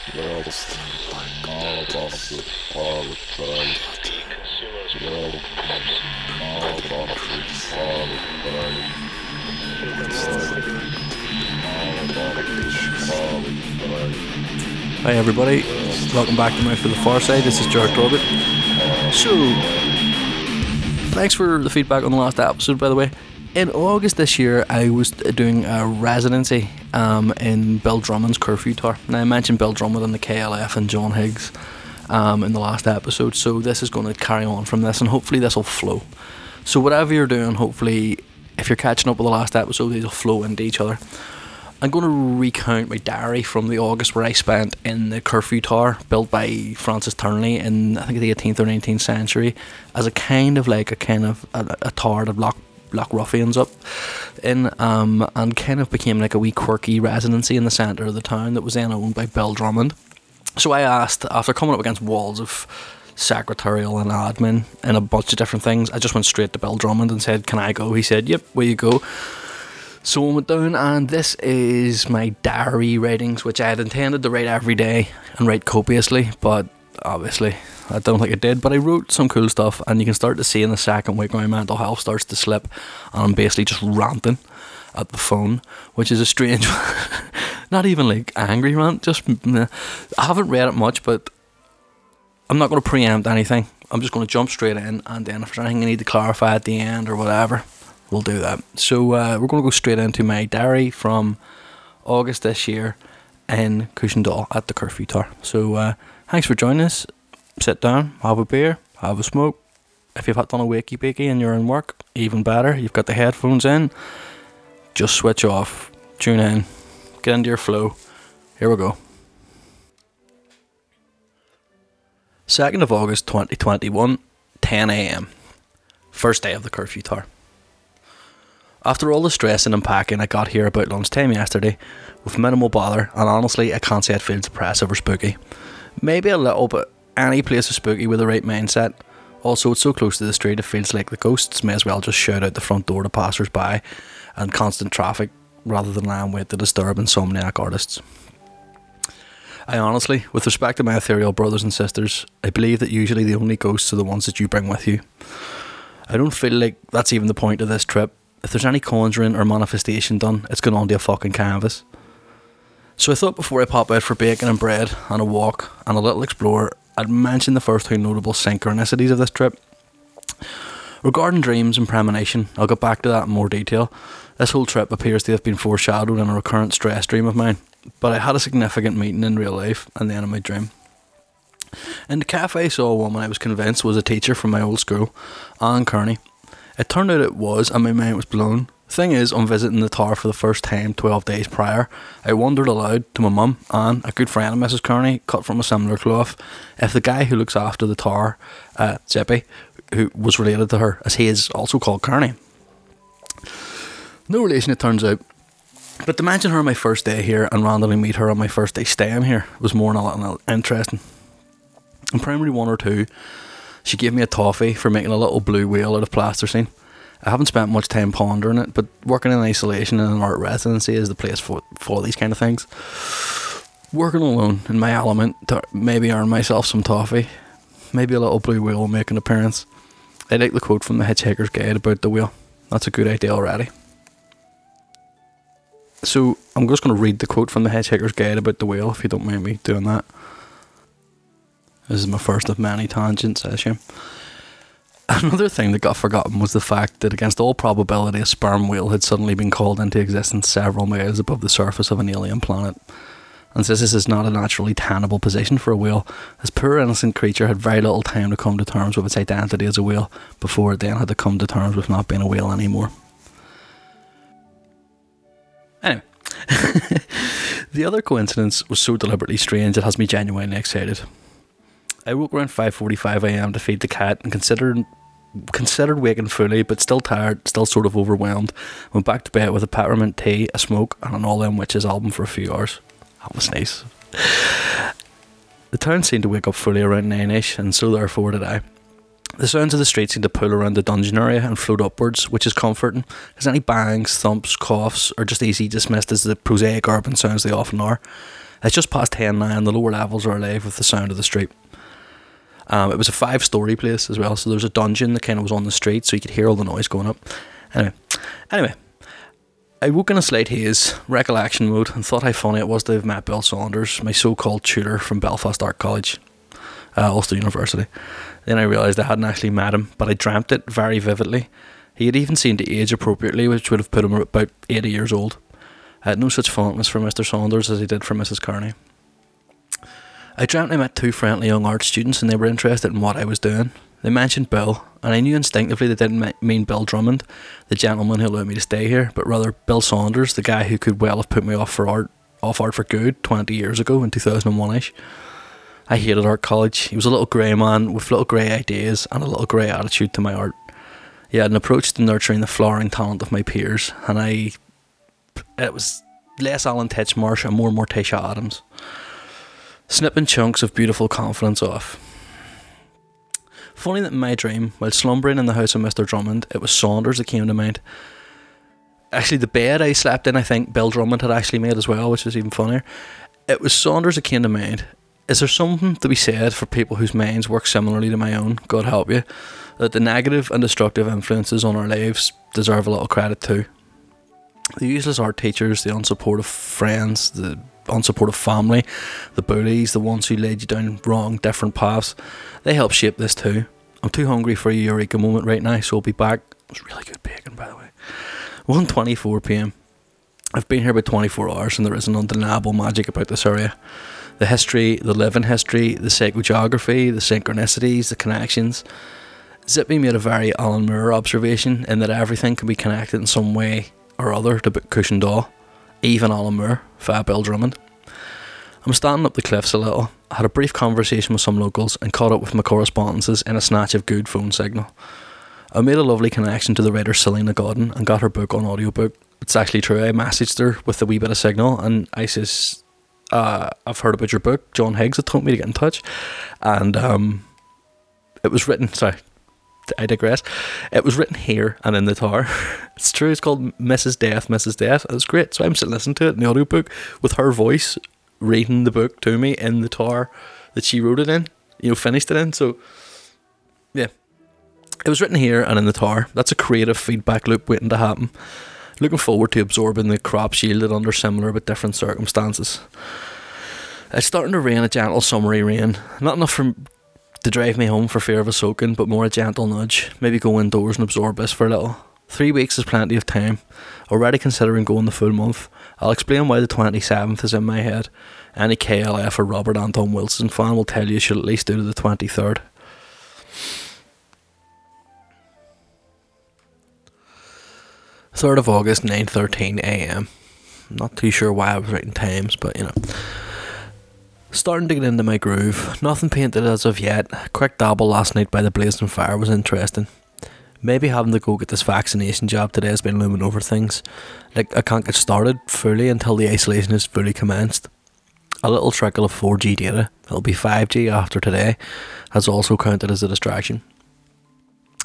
Lost all about the all the paradise. All about the. Hi everybody, welcome back to Mouth for the Far Side. This is Jared Corbett. So, thanks for the feedback on the last episode, by the way. In August this year, I was doing a residency um, in Bill Drummond's Curfew Tower. Now, I mentioned Bill Drummond and the KLF and John Higgs um, in the last episode, so this is going to carry on from this, and hopefully, this will flow. So, whatever you're doing, hopefully, if you're catching up with the last episode, these will flow into each other. I'm going to recount my diary from the August where I spent in the Curfew Tower, built by Francis Turnley in I think the 18th or 19th century, as a kind of like a kind of a, a tower to block block ruffians up in, um, and kind of became like a wee quirky residency in the centre of the town that was then owned by Bill Drummond. So I asked after coming up against walls of secretarial and admin and a bunch of different things, I just went straight to Bill Drummond and said, "Can I go?" He said, "Yep, where you go." So I went down, and this is my diary writings, which I had intended to write every day and write copiously, but obviously I don't think I did. But I wrote some cool stuff, and you can start to see in the second week my mental health starts to slip, and I'm basically just ranting at the phone, which is a strange, not even like angry rant. Just. I haven't read it much, but I'm not going to preempt anything. I'm just going to jump straight in, and then if there's anything I need to clarify at the end or whatever, we'll do that. So uh, we're going to go straight into my diary from August this year in Cushendall at the Curfew Tower. So uh, thanks for joining us. Sit down, have a beer, have a smoke. If you've had done a wakey bakey and you're in work, even better. You've got the headphones in. Just switch off, tune in, get into your flow. Here we go. 2nd of August 2021, 10 am. First day of the curfew tower. After all the stressing and packing, I got here about lunchtime yesterday with minimal bother, and honestly, I can't say it feels oppressive or spooky. Maybe a little, but any place is spooky with the right mindset. Also, it's so close to the street, it feels like the ghosts may as well just shout out the front door to passers by and constant traffic rather than lie in wait to disturb insomniac artists. I honestly, with respect to my ethereal brothers and sisters, I believe that usually the only ghosts are the ones that you bring with you. I don't feel like that's even the point of this trip. If there's any conjuring or manifestation done, it's going onto a fucking canvas. So I thought before I pop out for bacon and bread and a walk and a little explore, I'd mention the first two notable synchronicities of this trip. Regarding dreams and premonition, I'll get back to that in more detail. This whole trip appears to have been foreshadowed in a recurrent stress dream of mine, but I had a significant meeting in real life and then in my dream. In the cafe, I saw a woman I was convinced was a teacher from my old school, Anne Kearney. It turned out it was, and my mind was blown. Thing is, on visiting the tower for the first time 12 days prior, I wondered aloud to my mum, Anne, a good friend of Mrs. Kearney, cut from a similar cloth, if the guy who looks after the tower, uh, Zippy, who was related to her, as he is also called Kearney. No relation, it turns out. But to mention her on my first day here and randomly meet her on my first day staying here was more than a little interesting. In primary one or two, she gave me a toffee for making a little blue whale out of plasticine. I haven't spent much time pondering it, but working in isolation in an art residency is the place for, for these kind of things. Working alone in my element to maybe earn myself some toffee. Maybe a little blue whale will make an appearance. I like the quote from the Hitchhiker's Guide about the wheel. That's a good idea already. So I'm just going to read the quote from the Hitchhiker's Guide about the wheel, if you don't mind me doing that. This is my first of many tangents, I assume. Another thing that got forgotten was the fact that, against all probability, a sperm whale had suddenly been called into existence several miles above the surface of an alien planet. And since this is not a naturally tenable position for a whale, this poor innocent creature had very little time to come to terms with its identity as a whale before it then had to come to terms with not being a whale anymore. Anyway, the other coincidence was so deliberately strange it has me genuinely excited. I woke around 5:45 a.m. to feed the cat and considered considered waking fully, but still tired, still sort of overwhelmed. Went back to bed with a peppermint tea, a smoke, and an All Them Witches album for a few hours. That was nice. The town seemed to wake up fully around nine-ish, and so therefore did I. The sounds of the street seemed to pull around the dungeon area and float upwards, which is comforting, as any bangs, thumps, coughs are just easy dismissed as the prosaic urban sounds they often are. It's just past 10 now, and the lower levels are alive with the sound of the street. Um, it was a five story place as well, so there was a dungeon that kind of was on the street, so you could hear all the noise going up. Anyway, anyway, I woke in a slight haze, recollection mode, and thought how funny it was to have met Bill Saunders, my so called tutor from Belfast Art College, uh, Ulster University. Then I realised I hadn't actually met him, but I dreamt it very vividly. He had even seemed to age appropriately, which would have put him about 80 years old. I had no such fondness for Mr. Saunders as he did for Mrs. Kearney. I dreamt I met two friendly young art students and they were interested in what I was doing. They mentioned Bill, and I knew instinctively they didn't mean Bill Drummond, the gentleman who allowed me to stay here, but rather Bill Saunders, the guy who could well have put me off for art, off art for good 20 years ago in 2001ish. I hated art college. He was a little grey man with little grey ideas and a little grey attitude to my art. He had an approach to nurturing the flowering talent of my peers, and I. It was less Alan Titchmarsh and more Morticia Addams snipping chunks of beautiful confidence off. Funny that in my dream, while slumbering in the house of Mr. Drummond, it was Saunders that came to mind. Actually, the bed I slept in, I think Bill Drummond had actually made as well, which is even funnier. It was Saunders that came to mind. Is there something to be said for people whose minds work similarly to my own? God help you. That the negative and destructive influences on our lives deserve a little credit too. The useless art teachers, the unsupportive friends, the unsupportive family, the bullies, the ones who led you down wrong, different paths, they help shape this too. I'm too hungry for a eureka moment right now, so I'll be back. It was really good bacon, by the way. 1:24 p.m. I've been here about 24 hours, and there is an undeniable magic about this area. The history, the living history, the psychogeography, the synchronicities, the connections. Zippy made a very Alan Moore observation in that everything can be connected in some way or other to Cushendall even Alan Moore via Bill Drummond. I'm standing up the cliffs a little. I had a brief conversation with some locals and caught up with my correspondences in a snatch of good phone signal. I made a lovely connection to the writer Salena Godden and got her book on audiobook. It's actually true. I messaged her with a wee bit of signal and I says, uh, I've heard about your book. John Higgs had told me to get in touch. And um, it was written, sorry, I digress. It was written here and in the tower. It's true. It's called Mrs. Death, Mrs. Death. It was great. So I'm sitting listening to it in the audiobook with her voice reading the book to me in the tower that she wrote it in. You know, finished it in. So yeah, it was written here and in the tower. That's a creative feedback loop waiting to happen. Looking forward to absorbing the crop shielded under similar but different circumstances. It's starting to rain a gentle summery rain. Not enough for to drive me home for fear of a soaking, but more a gentle nudge. Maybe go indoors and absorb this for a little. Three weeks is plenty of time. Already considering going the full month. I'll explain why the 27th is in my head. Any KLF or Robert Anton Wilson fan will tell you should at least do to the 23rd. Third of August, nine thirteen a.m. Not too sure why I was writing times, but you know. Starting to get into my groove. Nothing painted as of yet. A quick dabble last night by the blazing fire was interesting. Maybe having to go get this vaccination job today has been looming over things. Like, I can't get started fully until the isolation is fully commenced. A little trickle of 4G data, it'll be 5G after today, has also counted as a distraction.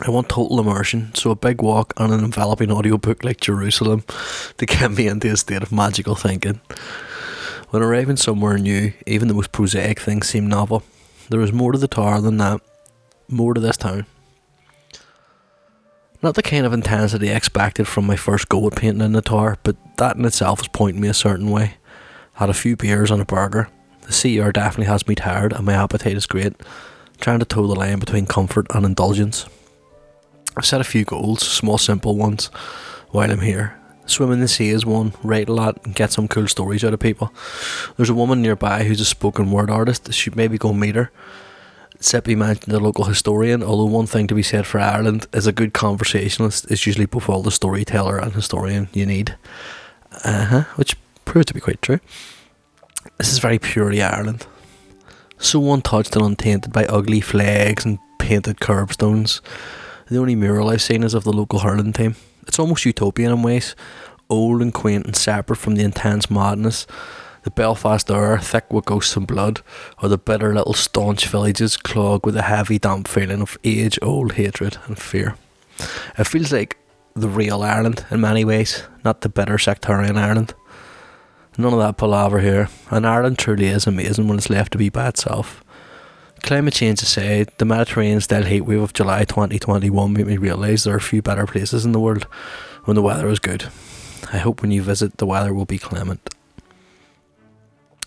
I want total immersion, so a big walk and an enveloping audiobook like Jerusalem to get me into a state of magical thinking. When arriving somewhere new, even the most prosaic things seem novel. There is more to the tower than that, more to this town. Not the kind of intensity I expected from my first go at painting in the tower, but that in itself was pointing me a certain way. Had a few beers and a burger. The air definitely has me tired, and my appetite is great. Trying to toe the line between comfort and indulgence. I've set a few goals, small simple ones, while I'm here, Swim in the sea is one, write a lot, and get some cool stories out of people. There's a woman nearby who's a spoken word artist. Should maybe go meet her. Zippy mentioned the local historian, although one thing to be said for Ireland is a good conversationalist is usually both all the storyteller and historian you need. Uh huh, which proved to be quite true. This is very purely Ireland. So untouched and untainted by ugly flags and painted curbstones. The only mural I've seen is of the local hurling team. It's almost utopian in ways, old and quaint and separate from the intense madness. The Belfast air, thick with ghosts and blood, or the bitter little staunch villages clogged with a heavy, damp feeling of age old hatred and fear. It feels like the real Ireland in many ways, not the bitter sectarian Ireland. None of that palaver here. And Ireland truly is amazing when it's left to be by itself. Climate change aside, the Mediterranean style heat wave of July 2021 made me realise there are a few better places in the world when the weather is good. I hope when you visit, the weather will be clement.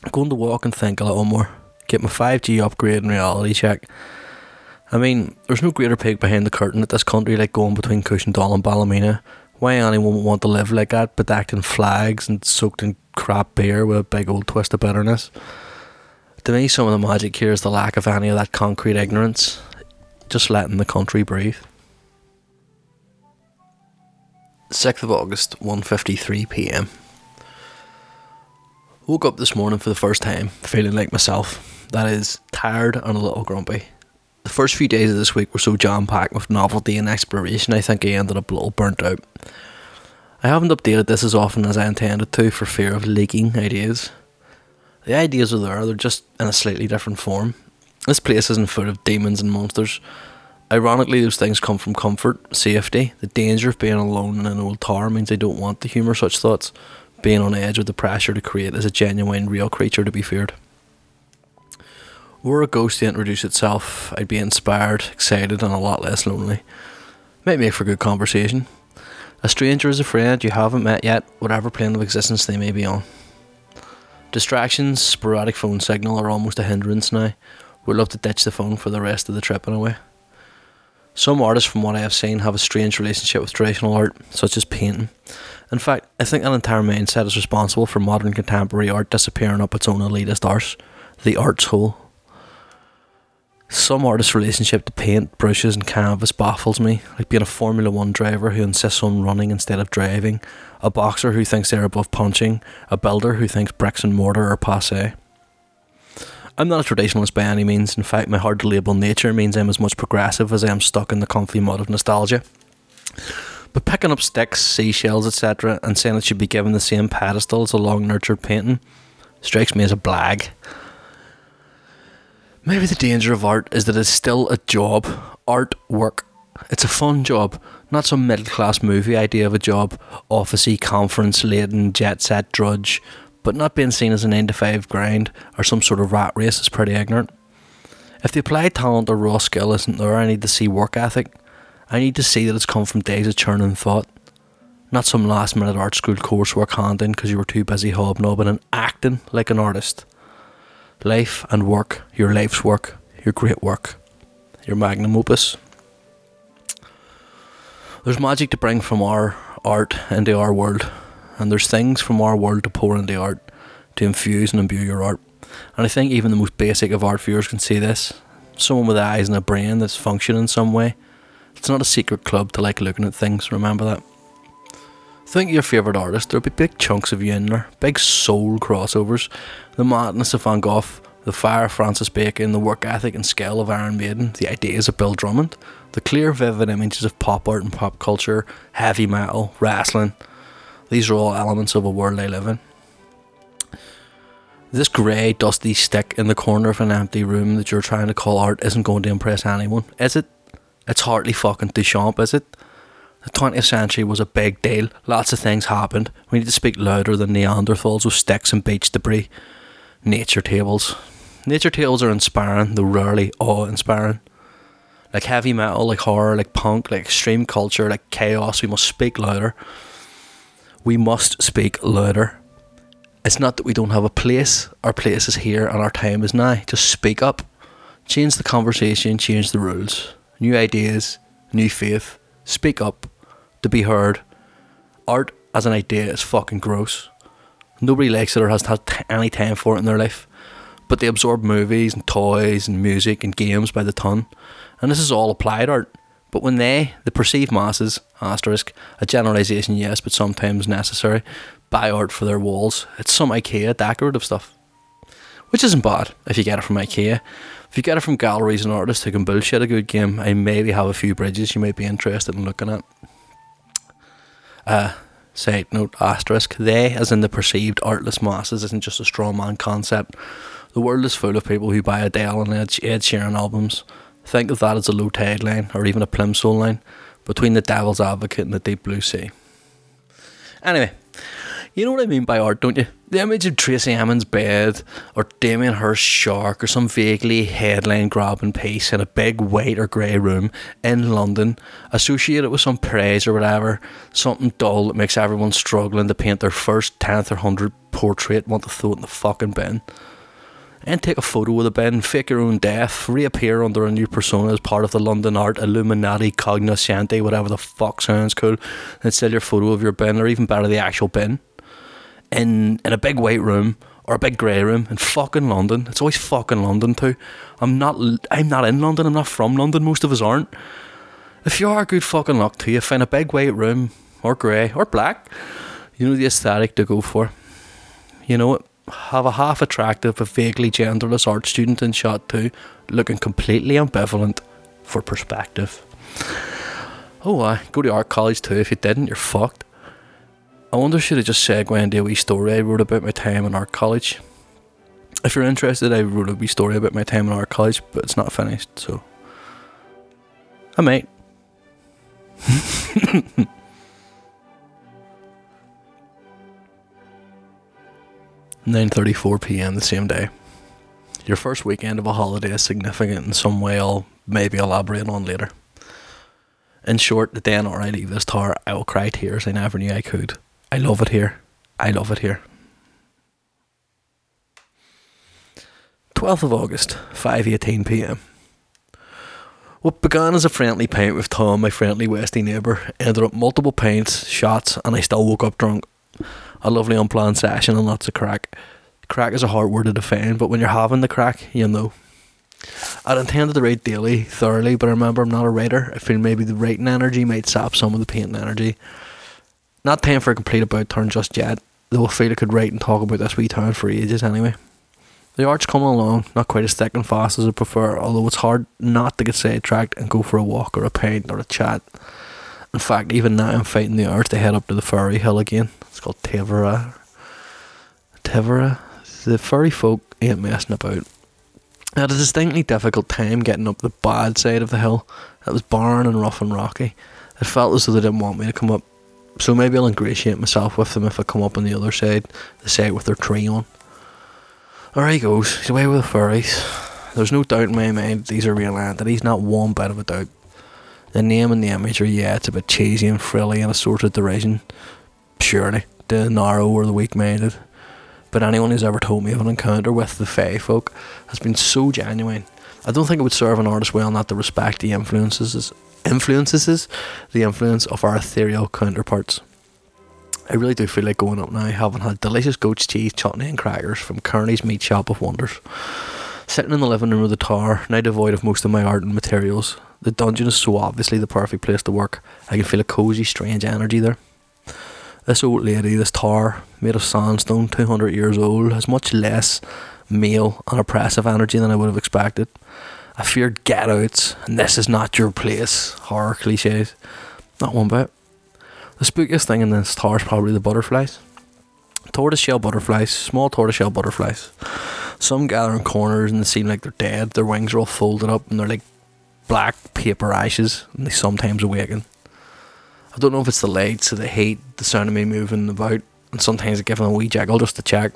I'm going to walk and think a little more. Get my 5G upgrade and reality check. I mean, there's no greater pig behind the curtain at this country like going between Cushendall and Ballymena. Why anyone would want to live like that, bedecked in flags and soaked in crap beer with a big old twist of bitterness? To me, some of the magic here is the lack of any of that concrete ignorance, just letting the country breathe. 6th of August, 1.53 pm. Woke up this morning for the first time feeling like myself. That is, tired and a little grumpy. The first few days of this week were so jam packed with novelty and exploration, I think I ended up a little burnt out. I haven't updated this as often as I intended to for fear of leaking ideas. The ideas are there, they're just in a slightly different form. This place isn't full of demons and monsters. Ironically, those things come from comfort, safety. The danger of being alone in an old tower means I don't want to humour such thoughts. Being on edge with the pressure to create is a genuine, real creature to be feared. Were a ghost to introduce itself, I'd be inspired, excited, and a lot less lonely. Might make for good conversation. A stranger is a friend you haven't met yet, whatever plane of existence they may be on. Distractions, sporadic phone signal are almost a hindrance now. We'd love to ditch the phone for the rest of the trip in a way. Some artists, from what I have seen, have a strange relationship with traditional art, such as painting. In fact, I think an entire mindset is responsible for modern contemporary art disappearing up its own elitist arse, the arts hole. Some artists' relationship to paint, brushes, and canvas baffles me, like being a Formula One driver who insists on running instead of driving, a boxer who thinks they're above punching, a builder who thinks bricks and mortar are passe. I'm not a traditionalist by any means. In fact, my hard to label nature means I'm as much progressive as I am stuck in the comfy mud of nostalgia. But picking up sticks, seashells, etc., and saying it should be given the same pedestal as a long nurtured painting strikes me as a blag. Maybe the danger of art is that it's still a job, art work. It's a fun job, not some middle class movie idea of a job, officey, conference laden, jet set drudge, but not being seen as a 9 to 5 grind or some sort of rat race is pretty ignorant. If the applied talent or raw skill isn't there, I need to see work ethic. I need to see that it's come from days of churning thought. Not some last minute art school coursework handing because you were too busy hobnobbing and acting like an artist. Life and work, your life's work, your great work, your magnum opus. There's magic to bring from our art into our world, and there's things from our world to pour into art, to infuse and imbue your art. And I think even the most basic of art viewers can see this. Someone with eyes and a brain that's functioning in some way. It's not a secret club to like looking at things, remember that. Think your favourite artist, there'll be big chunks of you in there, big soul crossovers. The madness of Van Gogh, the fire of Francis Bacon, the work ethic and skill of Iron Maiden, the ideas of Bill Drummond, the clear, vivid images of pop art and pop culture, heavy metal, wrestling. These are all elements of a world I live in. This grey, dusty stick in the corner of an empty room that you're trying to call art isn't going to impress anyone, is it? It's hardly fucking Duchamp, is it? The 20th century was a big deal. Lots of things happened. We need to speak louder than Neanderthals with sticks and beach debris. Nature tables. Nature tales are inspiring, though rarely awe inspiring. Like heavy metal, like horror, like punk, like extreme culture, like chaos, we must speak louder. We must speak louder. It's not that we don't have a place. Our place is here and our time is now. Just speak up. Change the conversation, change the rules. New ideas, new faith. Speak up to be heard. Art as an idea is fucking gross. Nobody likes it or has had any time for it in their life. But they absorb movies and toys and music and games by the ton. And this is all applied art. But when they, the perceived masses, asterisk, a generalisation yes, but sometimes necessary, buy art for their walls, it's some IKEA decorative stuff. Which isn't bad if you get it from IKEA. If you get it from galleries and artists who can bullshit a good game, I maybe have a few bridges you might be interested in looking at. Uh, side note asterisk, they, as in the perceived artless masses, isn't just a straw man concept. The world is full of people who buy Adele and Ed, Ed Sheeran albums. Think of that as a low tide line or even a plimsoll line between the devil's advocate and the deep blue sea. Anyway, You know what I mean by art, don't you? The image of Tracey Emin's bed, or Damien Hirst's shark, or some vaguely headline grabbing piece in a big white or grey room in London, associated with some praise or whatever, something dull that makes everyone struggling to paint their first 10th or 100th portrait want to throw it in the fucking bin. And take a photo with the bin, fake your own death, reappear under a new persona as part of the London art Illuminati cognoscente, whatever the fuck sounds cool, and sell your photo of your bin, or even better, the actual bin in in a big white room or a big grey room in fucking London. It's always fucking London too. I'm not I'm not in London. I'm not from London. Most of us aren't. If you are, good fucking luck to you. Find a big white room or grey or black. You know the aesthetic to go for. You know it. Have a half attractive but vaguely genderless art student in shot too, looking completely ambivalent for perspective. Oh, I go to art college too. If you didn't, you're fucked. I wonder should I just segue into a wee story I wrote about my time in art college. If you're interested, I wrote a wee story about my time in art college, but it's not finished, so I might. 9:34 p.m. the same day. Your first weekend of a holiday is significant in some way. I'll maybe elaborate on later. In short, the day after I leave this tower, I will cry tears I never knew I could. I love it here. I love it here. 12th of August, 5:18 p.m. What began as a friendly pint with Tom, my friendly Westie neighbour, ended up multiple pints, shots, and I still woke up drunk. A lovely unplanned session and lots of crack. Crack is a hard word to define, but when you're having the crack, you know. I'd intended to write daily, thoroughly, but I remember I'm not a writer. I feel maybe the writing energy might sap some of the painting energy. Not time for a complete about turn just yet, though I feel I could write and talk about this wee town for ages anyway. The art's coming along, not quite as thick and fast as I prefer, although it's hard not to get sidetracked and go for a walk or a pint or a chat. In fact, even now I'm fighting the urge to head up to the Furry Hill again. It's called Tieveragh. Tieveragh? The furry folk ain't messing about. I had a distinctly difficult time getting up the bad side of the hill. It was barren and rough and rocky. It felt as though they didn't want me to come up so maybe I'll ingratiate myself with them if I come up on the other side, the side with their tree on. There he goes, he's away with the furries. There's no doubt in my mind these are real entities, not one bit of a doubt. The name and the image are, yeah, it's a bit cheesy and frilly and a sort of derision. Surely, the narrow or the weak minded. But anyone who's ever told me of an encounter with the Fae folk has been so genuine. I don't think it would serve an artist well not to respect the influences influences the influence of our ethereal counterparts. I really do feel like going up now, having had delicious goat's cheese, chutney, and crackers from Kearney's Meat Shop of Wonders. Sitting in the living room of the tower, now devoid of most of my art and materials, the dungeon is so obviously the perfect place to work. I can feel a cosy, strange energy there. This old lady, this tower, made of sandstone, 200 years old, has much less male and oppressive energy than I would have expected. I feared get outs, and this is not your place. Horror cliches. Not one bit. The spookiest thing in this tower is probably the butterflies. Tortoiseshell butterflies, small tortoiseshell butterflies. Some gather in corners and they seem like they're dead. Their wings are all folded up and they're like black paper ashes and they sometimes awaken. I don't know if it's the lights or the heat, the sound of me moving about, and sometimes I give them a wee jiggle just to check.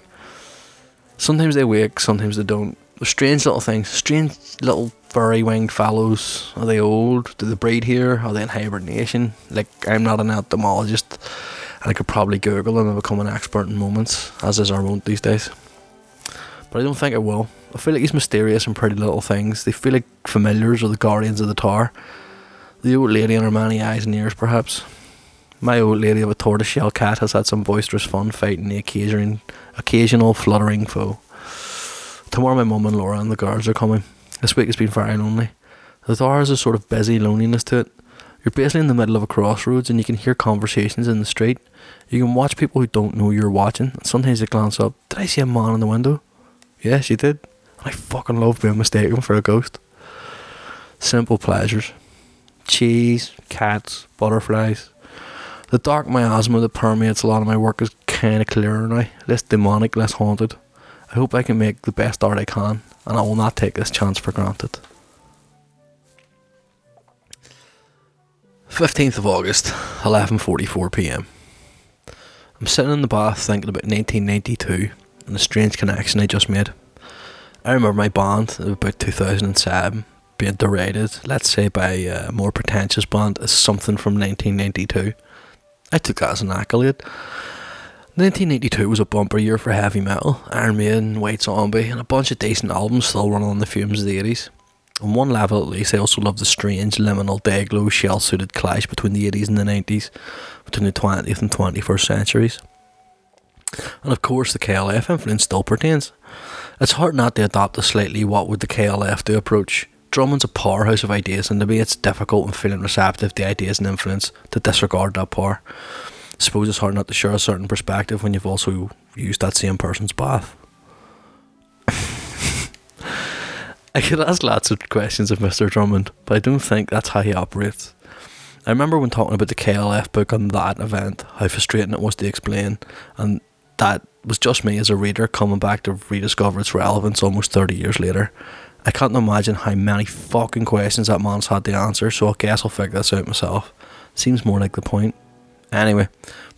Sometimes they wake, sometimes they don't. Strange little things, strange little furry winged fallows. Are they old? Do they breed here? Are they in hibernation? Like, I'm not an entomologist, and I could probably Google them and become an expert in moments, as is our wont these days. But I don't think I will. I feel like these mysterious and pretty little things, they feel like familiars or the guardians of the tower. The old lady and her many eyes and ears, perhaps. My old lady of a tortoiseshell cat has had some boisterous fun fighting the occasion, occasional fluttering foe. Tomorrow my mum and Laura and the guards are coming. This week has been very lonely. The tower has a sort of busy loneliness to it. You're basically in the middle of a crossroads and you can hear conversations in the street. You can watch people who don't know you're watching. And sometimes they glance up. Did I see a man in the window? Yes, you did. And I fucking love being mistaken for a ghost. Simple pleasures. Cheese, cats, butterflies. The dark miasma that permeates a lot of my work is kinda clearer now. Less demonic, less haunted. I hope I can make the best art I can, and I will not take this chance for granted. 15th of August, 11:44 p.m. I'm sitting in the bath thinking about 1992 and the strange connection I just made. I remember my band of about 2007 being derided, let's say by a more pretentious band, as something from 1992. I took that as an accolade. 1982 was a bumper year for heavy metal, Iron Maiden, White Zombie, and a bunch of decent albums still running on the fumes of the 80s. On one level, at least, I also love the strange, liminal, day-glow, shell-suited clash between the 80s and the 90s, between the 20th and 21st centuries. And of course, the KLF influence still pertains. It's hard not to adopt a slightly what would the KLF do approach. Drummond's a powerhouse of ideas, and to me, it's difficult when feeling receptive to the ideas and influence to disregard that power. I suppose it's hard not to share a certain perspective when you've also used that same person's bath. I could ask lots of questions of Mr. Drummond, but I don't think that's how he operates. I remember when talking about the KLF book on that event, how frustrating it was to explain, and that was just me as a reader coming back to rediscover its relevance almost 30 years later. I can't imagine how many fucking questions that man's had to answer, so I guess I'll figure this out myself. Seems more like the point. Anyway,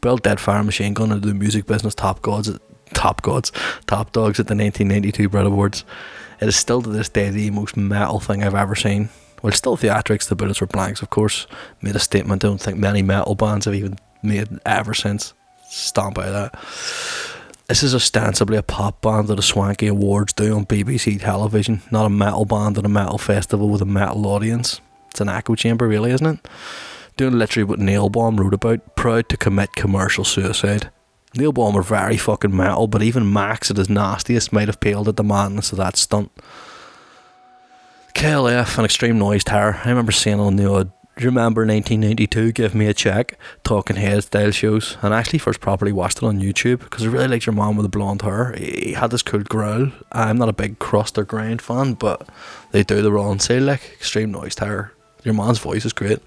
Bill Deadfire Machine Gun into the music business top gods, top gods, top dogs at the 1992 Brit Awards. It is still to this day the most metal thing I've ever seen. Well, still theatrics, the bullets were blanks, of course. Made a statement I don't think many metal bands have even made ever since. Stomp by that. This is ostensibly a pop band that a swanky awards do on BBC television, not a metal band at a metal festival with a metal audience. It's an echo chamber, really, isn't it? Doing literally what Nailbomb wrote about, proud to commit commercial suicide. Nailbomb were very fucking metal, but even Max at his nastiest might have paled at the madness of that stunt. KLF and Extreme Noise Terror. I remember seeing on the odd remember 1992 give me a check talking head style shows and I actually first properly watched it on youtube because i really liked your mom with the blonde hair he had this cool growl i'm not a big crust or grind fan but they do the wrong say like extreme noise terror your mom's voice is great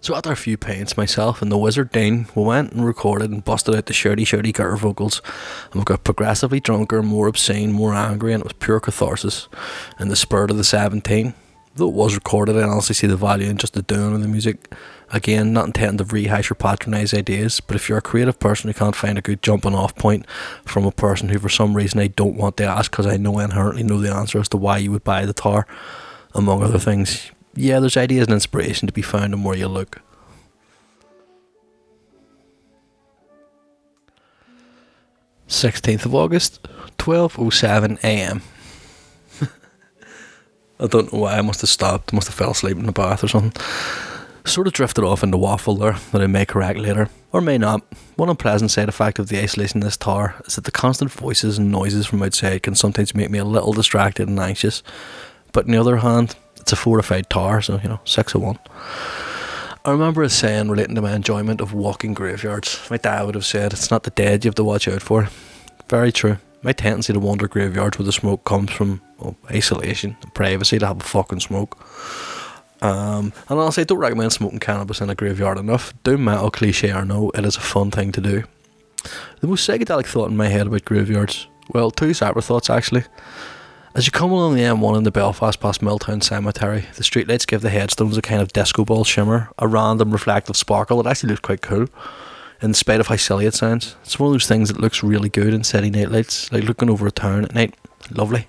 so after a few paints, myself and the wizard Dean, we went and recorded and busted out the shirty shirty gutter vocals, and we got progressively drunker, more obscene, more angry, and it was pure catharsis. In the spirit of the 17, though it was recorded, I honestly see the value in just the doing of the music. Again, not intending to rehash or patronise ideas, but if you're a creative person who can't find a good jumping off point from a person who for some reason I don't want to ask because I know I inherently know the answer as to why you would buy the tar, among other things, yeah, there's ideas and inspiration to be found in where you look. Sixteenth of August, twelve oh seven AM. I don't know why I must have stopped, must have fell asleep in the bath or something. Sort of drifted off into waffle there that I may correct later, or may not. One unpleasant side effect of the isolation in this tower is that the constant voices and noises from outside can sometimes make me a little distracted and anxious. But on the other hand, it's a fortified tower, so you know, six of one. I remember a saying relating to my enjoyment of walking graveyards. My dad would have said, "It's not the dead you have to watch out for." Very true. My tendency to wander graveyards where the smoke comes from well, isolation and privacy to have a fucking smoke. Um, and honestly, I don't recommend smoking cannabis in a graveyard enough. Doom metal cliche or no, it is a fun thing to do. The most psychedelic thought in my head about graveyards, well, two separate thoughts actually. As you come along the M1 in the Belfast past Milltown Cemetery, the streetlights give the headstones a kind of disco ball shimmer, a random reflective sparkle that actually looks quite cool, in spite of how silly it sounds. It's one of those things that looks really good in city night lights, like looking over a town at night. Lovely.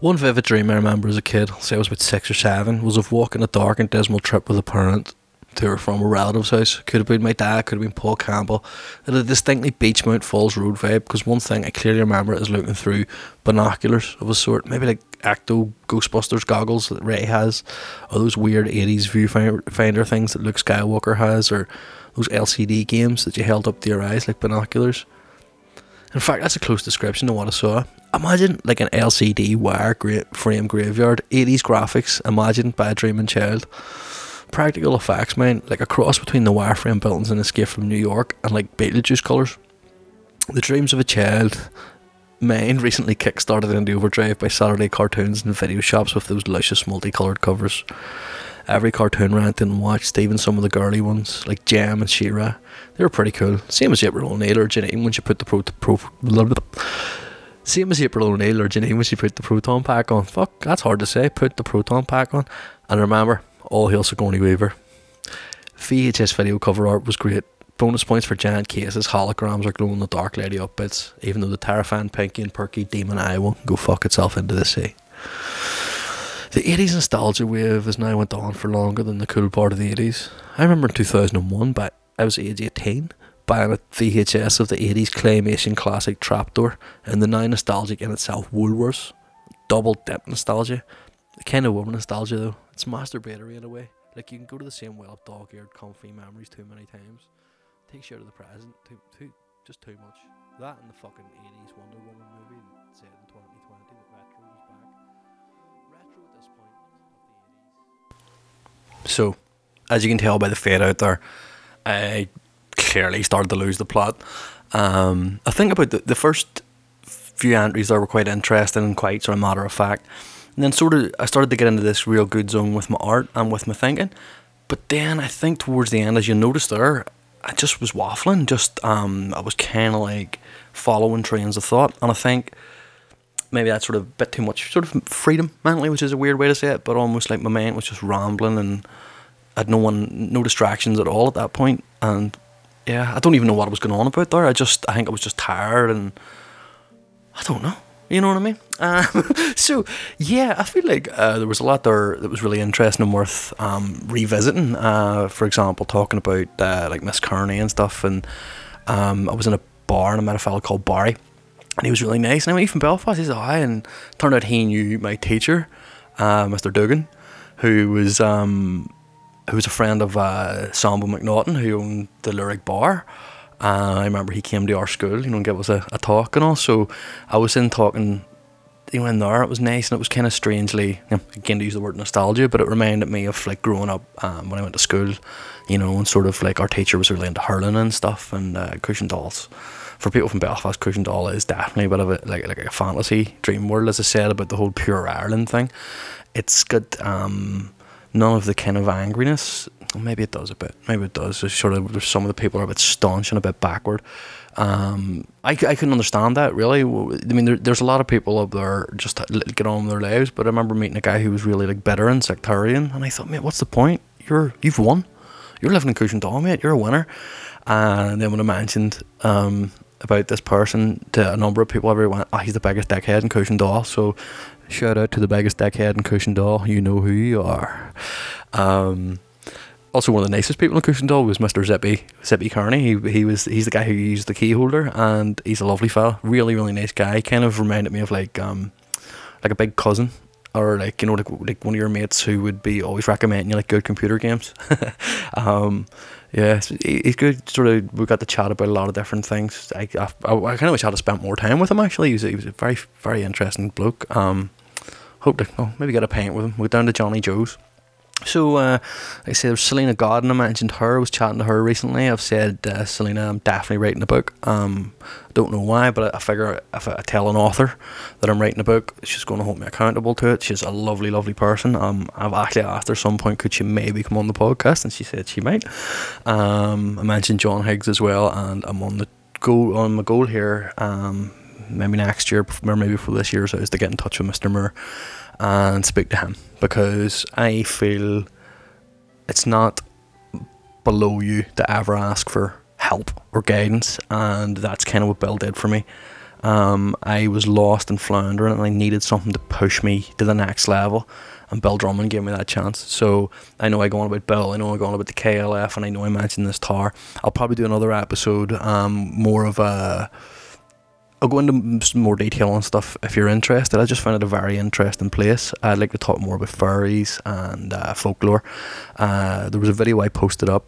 One vivid dream I remember as a kid, say I was about six or seven, was of walking a dark and dismal trip with a parent to or from a relative's house. Could have been my dad, could have been Paul Campbell. It had a distinctly Beachmount Falls Road vibe because one thing I clearly remember is looking through binoculars of a sort, maybe like Ecto Ghostbusters goggles that Ray has, or those weird 80s viewfinder things that Luke Skywalker has, or those LCD games that you held up to your eyes like binoculars. In fact, that's a close description of what I saw. Imagine like an LCD wire frame graveyard, 80s graphics, imagined by a dreaming child practical effects, man, like a cross between the wireframe buildings in Escape from New York and like Beetlejuice colours. The dreams of a child Maine recently kickstarted into overdrive by Saturday cartoons and video shops with those luscious multicoloured covers. Every cartoon rant and watched, even some of the girly ones, like Jem and She-Ra. They were pretty cool. Same as April O'Neil or Janine when she put the pro, pro. Same as April O'Neil or Janine when she put the proton pack on. Fuck, that's hard to say. Put the proton pack on. And remember, all hail Sigourney Weaver. VHS video cover art was great. bonus points for giant cases, holograms, or glow in the dark lady up bits, even though the terrifying Pinky and Perky demon eye will go fuck itself into the sea. The 80s nostalgia wave has now went on for longer than the cool part of the 80s. I remember in 2001, but I was age 18, buying a VHS of the 80s claymation classic Trapdoor and the now nostalgic in itself Woolworths. Double dip nostalgia. The kind of woman nostalgia though. It's masturbatory in a way. Like you can go to the same well dog eared comfy memories too many times. Takes you out of the present. Too too just too much. That and the fucking 80s Wonder Woman movie set in 2020 that retro was back. Retro at this point of the 80s. So, as you can tell by the fade out there, I clearly started to lose the plot. Um, I think about the, the first few entries there were quite interesting and quite sort of matter of fact. And then sort of I started to get into this real good zone with my art and with my thinking. But then I think towards the end, as you noticed there, I just was waffling. Just um, I was kind of like following trains of thought, and I think maybe that's sort of a bit too much sort of freedom mentally, which is a weird way to say it, but almost like my mind was just rambling and I had no one, no distractions at all at that point. point, and yeah, I don't even know what I was going on about there. I just, I think I was just tired and I don't know. You know what I mean? Um, so yeah, I feel like uh, there was a lot there that was really interesting and worth um, revisiting. Uh, for example, talking about uh, like Miss Kearney and stuff, and um, I was in a bar and I met a fellow called Barry, and he was really nice. And I went, "You from Belfast?" He said, "Hi," and turned out he knew my teacher, uh, Mr. Dugan, who was um, who was a friend of uh, Sambo McNaughton, who owned the Lyric Bar. I remember he came to our school, you know, and gave us a, a talk and all. So I was in talking, you know, in there. It was nice and it was kind of strangely, you know, again to use the word nostalgia, but it reminded me of like growing up um, when I went to school, you know, and sort of like our teacher was really into hurling and stuff and uh, dolls. For people from Belfast, Cushendall is definitely a bit of a like like a fantasy dream world, as I said about the whole pure Ireland thing. It's got um, none of the kind of angriness well, maybe it does a bit. Maybe it does. It's sort of some of the people are a bit staunch and a bit backward. Um, I, I couldn't understand that really. I mean, there, there's a lot of people up there just get on with their lives, but I remember meeting a guy who was really like bitter and sectarian, and I thought, mate, what's the point? You're you've won. You're living in Cushendall, mate. You're a winner. And then when I mentioned um, about this person to a number of people, everyone went, oh, he's the biggest dickhead in Cushendall. So shout out to the biggest dickhead in Cushendall. You know who you are. Um, also one of the nicest people in Cushendall was Mr. Zippy Zippy Kearney. He he was he's the guy who used the key holder and he's a lovely fella. Really, really nice guy. Kind of reminded me of like um like a big cousin or like you know like like one of your mates who would be always recommending you like good computer games. um, yeah, he's good. Sort of, we got to chat about a lot of different things. I I, I kind of wish I'd have spent more time with him. Actually, he was, he was a very very interesting bloke. Um, hope to oh, maybe get a pint with him. We're down to Johnny Joe's. So, uh, like I said, Salena Godden. I mentioned her. I was chatting to her recently. I've said, uh, Salena, I'm definitely writing a book. Um, don't know why, but I, figure if I tell an author that I'm writing a book, she's going to hold me accountable to it. She's a lovely, lovely person. Um, I've actually asked her some point, could she maybe come on the podcast? And she said she might. Um, I mentioned John Higgs as well, and I'm on the goal on my goal here. Um, maybe next year, or maybe for this year, so is to get in touch with Mr. Moore and speak to him because I feel it's not below you to ever ask for help or guidance, and that's kind of what Bill did for me. Um, I was lost and floundering, and I needed something to push me to the next level. And Bill Drummond gave me that chance. So I know I go on about Bill, I know I go on about the KLF, and I know I mentioned this tar. I'll probably do another episode, um, more of a I'll go into some more detail on stuff if you're interested. I just found it a very interesting place. I'd like to talk more about fairies and uh, folklore. Uh, there was a video I posted up.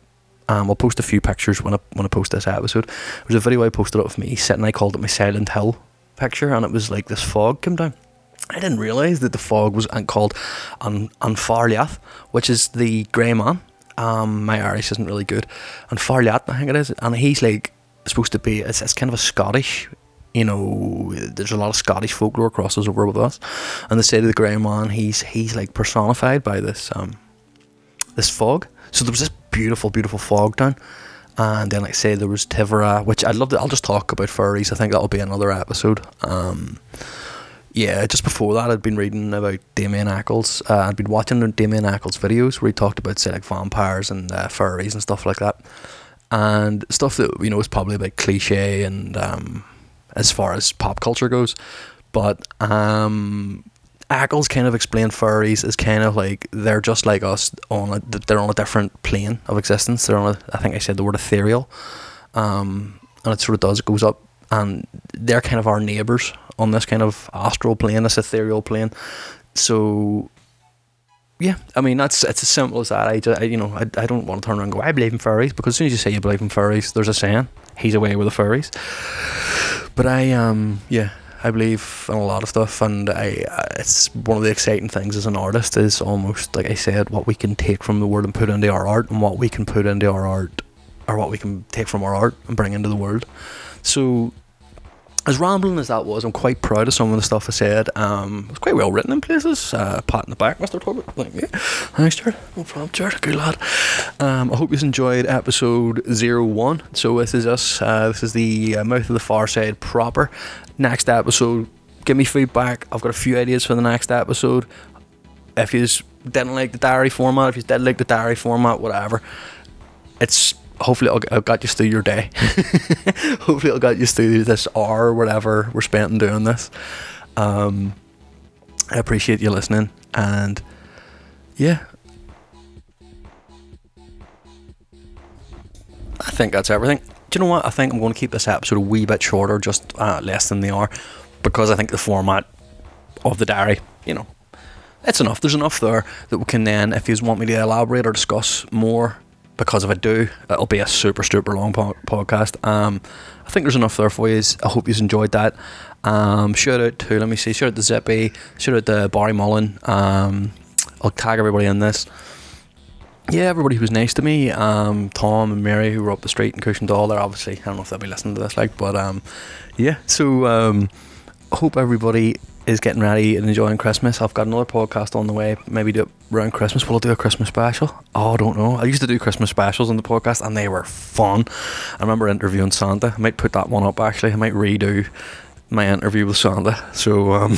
Um, I'll post a few pictures when I when I post this episode. There was a video I posted up of me sitting. I called it my Silent Hill picture, and it was like this fog came down. I didn't realise that the fog was called An Fear Liath, which is the grey man. Um, my Irish isn't really good. An Fear Liath, I think it is, and he's like supposed to be. It's, it's kind of a Scottish you know, there's a lot of Scottish folklore crosses over with us, and the state of the grey man, he's he's like personified by this um this fog. So there was this beautiful, beautiful fog down, and then like I say there was Tieveragh, which I'd love to. I'll just talk about furries. I think that'll be another episode. Um, yeah, just before that, I'd been reading about Damien Echols. Uh, I'd been watching Damien Echols videos where he talked about say like vampires and uh, furries and stuff like that. and stuff that you know is probably a bit cliche and um, as far as pop culture goes. But um, Echols kind of explained furries as kind of like they're just like us on a, they're on a different plane of existence. They're on a, I think I said the word ethereal, um, and it sort of does it goes up, and they're kind of our neighbors on this kind of astral plane, this ethereal plane. So yeah, I mean that's it's as simple as that. I, just, I you know I, I don't want to turn around and go I believe in furries because as soon as you say you believe in furries, there's a saying he's away with the furries. But I um yeah I believe in a lot of stuff, and I it's one of the exciting things as an artist is almost like I said what we can take from the world and put into our art, and what we can put into our art, or what we can take from our art and bring into the world. So as rambling as that was, I'm quite proud of some of the stuff I said. Um, it was quite well written in places. Uh, pat in the back, Mr. Torbert. Thank you. Thanks, Jared. No problem, Jared. Good lad. Um, I hope you enjoyed episode zero one. So this is us. Uh, this is the uh, Mouth of the Far Side proper. Next episode, give me feedback. I've got a few ideas for the next episode. If you didn't like the diary format, if you did like the diary format, whatever, it's hopefully I'll, I'll get you through your day. hopefully I'll get you through this hour, or whatever we're spending doing this. Um, I appreciate you listening, and yeah, I think that's everything. Do you know what? I think I'm going to keep this episode a wee bit shorter, just uh, less than the hour, because I think the format of the diary, you know, it's enough. There's enough there that we can then, if you want me to elaborate or discuss more because if I do, it'll be a super, super long po- podcast. Um, I think there's enough there for you. I hope you've enjoyed that. Um, shout out to, let me see, shout out to Zippy, shout out to Barry Mullen. Um, I'll tag everybody in this. Yeah, everybody who was nice to me. Um, Tom and Mary who were up the street in Cushendall. They're obviously, I don't know if they'll be listening to this, like, but um, yeah. So um, hope everybody is getting ready and enjoying Christmas. I've got another podcast on the way. Maybe do it around Christmas. Will I do a Christmas special? Oh, I don't know. I used to do Christmas specials on the podcast, and they were fun. I remember interviewing Santa. I might put that one up. Actually, I might redo my interview with Santa. So. Um,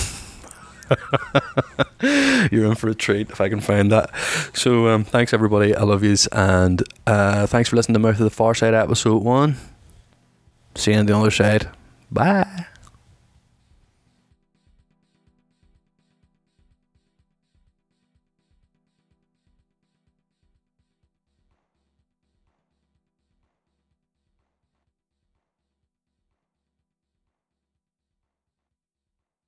you're in for a treat if I can find that. So, um, thanks everybody. I love yous, and uh, thanks for listening to Mouth of the Far Side episode one. See you on the other side. Bye.